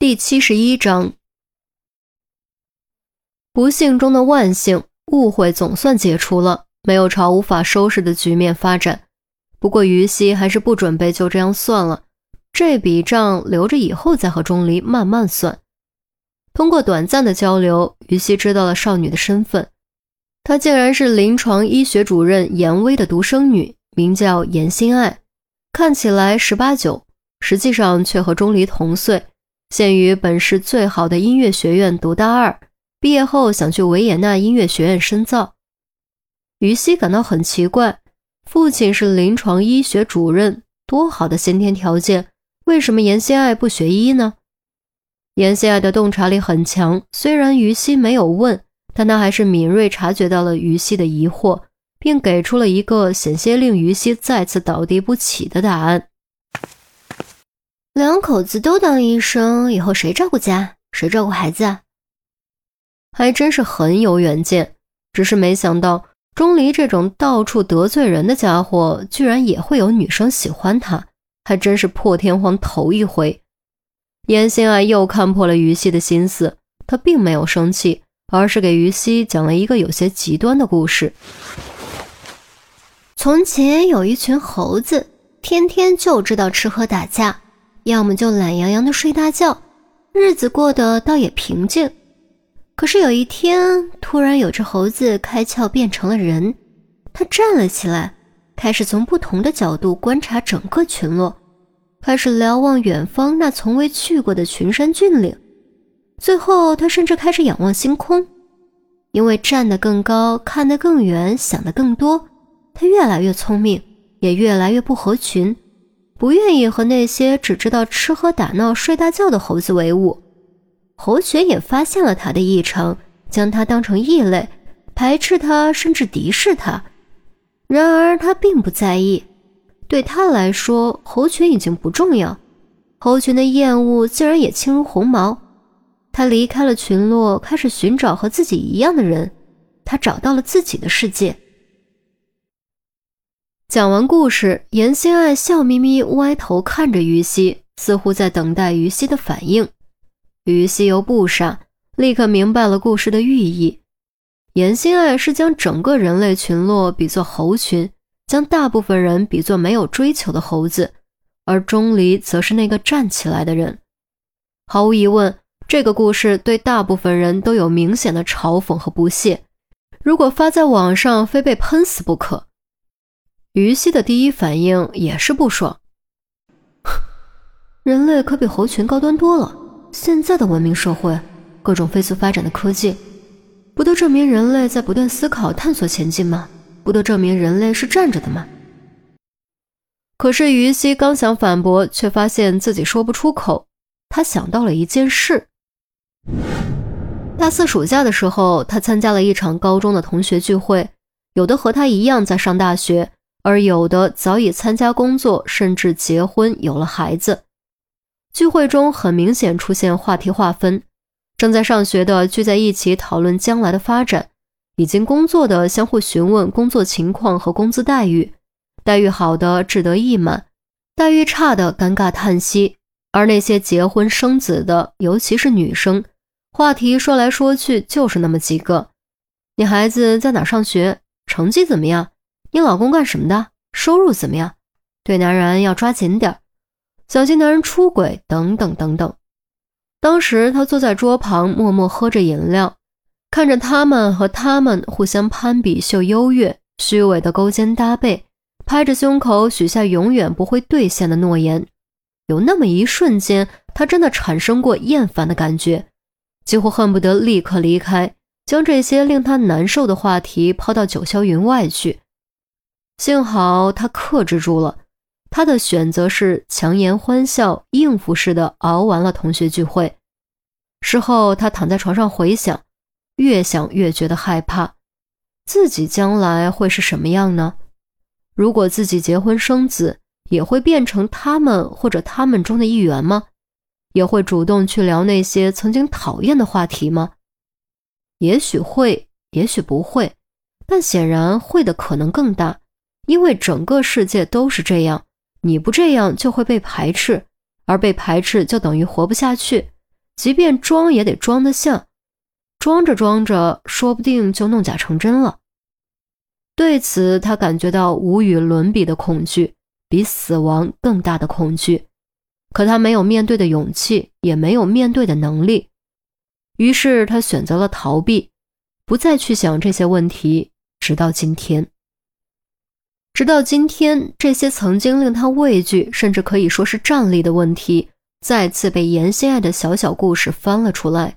第七十一章，不幸中的万幸，误会总算解除了，没有朝无法收拾的局面发展。不过于西还是不准备就这样算了，这笔账留着以后再和钟离慢慢算。通过短暂的交流，于西知道了少女的身份，她竟然是临床医学主任严威的独生女，名叫严心爱，看起来十八九，实际上却和钟离同岁。现于本市最好的音乐学院读大二，毕业后想去维也纳音乐学院深造。于西感到很奇怪，父亲是临床医学主任，多好的先天条件，为什么严希爱不学医呢？严希爱的洞察力很强，虽然于西没有问，但他还是敏锐察觉到了于西的疑惑，并给出了一个险些令于西再次倒地不起的答案。两口子都当医生，以后谁照顾家？谁照顾孩子啊？还真是很有远见。只是没想到钟离这种到处得罪人的家伙，居然也会有女生喜欢他，还真是破天荒头一回。严心爱又看破了于西的心思，他并没有生气，而是给于西讲了一个有些极端的故事。从前有一群猴子，天天就知道吃喝打架。要么就懒洋洋的睡大觉，日子过得倒也平静。可是有一天，突然有只猴子开窍变成了人，它站了起来，开始从不同的角度观察整个群落，开始瞭望远方那从未去过的群山峻岭。最后，他甚至开始仰望星空，因为站得更高，看得更远，想得更多，他越来越聪明，也越来越不合群。不愿意和那些只知道吃喝打闹、睡大觉的猴子为伍，猴群也发现了他的异常，将他当成异类，排斥他，甚至敌视他。然而他并不在意，对他来说，猴群已经不重要。猴群的厌恶竟然也轻如鸿毛。他离开了群落，开始寻找和自己一样的人。他找到了自己的世界。讲完故事，严心爱笑眯眯歪头看着于西，似乎在等待于西的反应。于西又不傻，立刻明白了故事的寓意。严心爱是将整个人类群落比作猴群，将大部分人比作没有追求的猴子，而钟离则是那个站起来的人。毫无疑问，这个故事对大部分人都有明显的嘲讽和不屑。如果发在网上，非被喷死不可。于西的第一反应也是不爽。人类可比猴群高端多了。现在的文明社会，各种飞速发展的科技，不都证明人类在不断思考、探索前进吗？不都证明人类是站着的吗？可是于西刚想反驳，却发现自己说不出口。他想到了一件事：大四暑假的时候，他参加了一场高中的同学聚会，有的和他一样在上大学。而有的早已参加工作，甚至结婚有了孩子。聚会中很明显出现话题划分：正在上学的聚在一起讨论将来的发展，已经工作的相互询问工作情况和工资待遇，待遇好的志得意满，待遇差的尴尬叹息。而那些结婚生子的，尤其是女生，话题说来说去就是那么几个：你孩子在哪上学？成绩怎么样？你老公干什么的？收入怎么样？对男人要抓紧点儿，小心男人出轨等等等等。当时他坐在桌旁，默默喝着饮料，看着他们和他们互相攀比秀优越，虚伪的勾肩搭背，拍着胸口许下永远不会兑现的诺言。有那么一瞬间，他真的产生过厌烦的感觉，几乎恨不得立刻离开，将这些令他难受的话题抛到九霄云外去。幸好他克制住了，他的选择是强颜欢笑、应付似的熬完了同学聚会。事后，他躺在床上回想，越想越觉得害怕，自己将来会是什么样呢？如果自己结婚生子，也会变成他们或者他们中的一员吗？也会主动去聊那些曾经讨厌的话题吗？也许会，也许不会，但显然会的可能更大。因为整个世界都是这样，你不这样就会被排斥，而被排斥就等于活不下去，即便装也得装得像，装着装着，说不定就弄假成真了。对此，他感觉到无与伦比的恐惧，比死亡更大的恐惧。可他没有面对的勇气，也没有面对的能力，于是他选择了逃避，不再去想这些问题。直到今天，直到今天，这些曾经令他畏惧，甚至可以说是战栗的问题，再次被严心爱的小小故事翻了出来，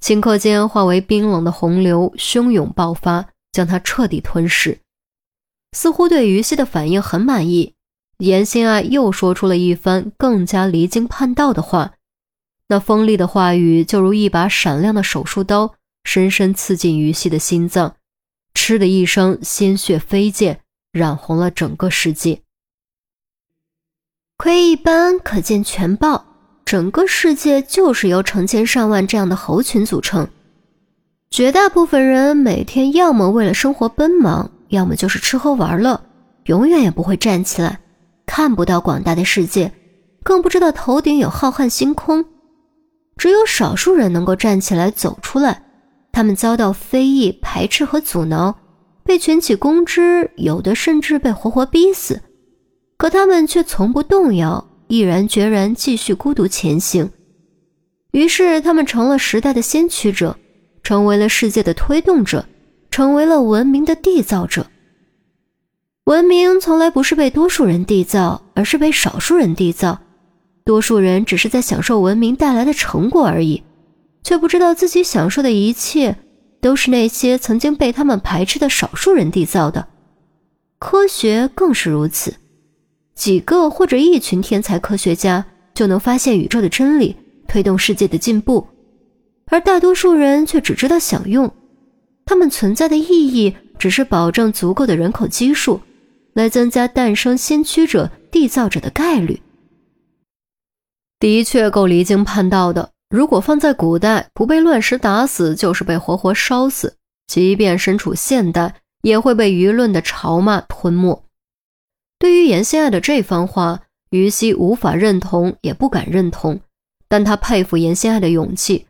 顷刻间化为冰冷的洪流，汹涌爆发。将他彻底吞噬，似乎对于西的反应很满意。严心爱又说出了一番更加离经叛道的话，那锋利的话语就如一把闪亮的手术刀，深深刺进于西的心脏，嗤的一声，鲜血飞溅，染红了整个世界。窥一斑可见全豹，整个世界就是由成千上万这样的猴群组成。绝大部分人每天要么为了生活奔忙，要么就是吃喝玩乐，永远也不会站起来，看不到广大的世界，更不知道头顶有浩瀚星空。只有少数人能够站起来走出来，他们遭到非议、排斥和阻挠，被群起攻之，有的甚至被活活逼死。可他们却从不动摇，毅然决然继续孤独前行。于是，他们成了时代的先驱者。成为了世界的推动者，成为了文明的缔造者。文明从来不是被多数人缔造，而是被少数人缔造。多数人只是在享受文明带来的成果而已，却不知道自己享受的一切都是那些曾经被他们排斥的少数人缔造的。科学更是如此，几个或者一群天才科学家就能发现宇宙的真理，推动世界的进步。而大多数人却只知道享用，他们存在的意义只是保证足够的人口基数，来增加诞生先驱者、缔造者的概率。的确够离经叛道的。如果放在古代，不被乱石打死，就是被活活烧死；即便身处现代，也会被舆论的嘲骂吞没。对于严心爱的这番话，于西无法认同，也不敢认同，但他佩服严心爱的勇气。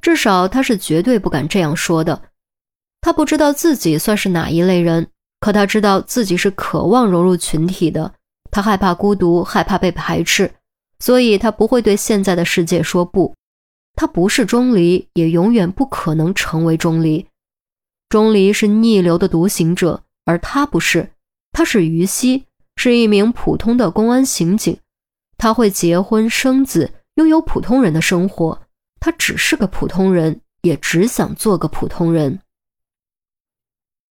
至少他是绝对不敢这样说的。他不知道自己算是哪一类人，可他知道自己是渴望融入群体的。他害怕孤独，害怕被排斥，所以他不会对现在的世界说不。他不是钟离，也永远不可能成为钟离。钟离是逆流的独行者，而他不是。他是于西，是一名普通的公安刑警。他会结婚生子，拥有普通人的生活。他只是个普通人，也只想做个普通人。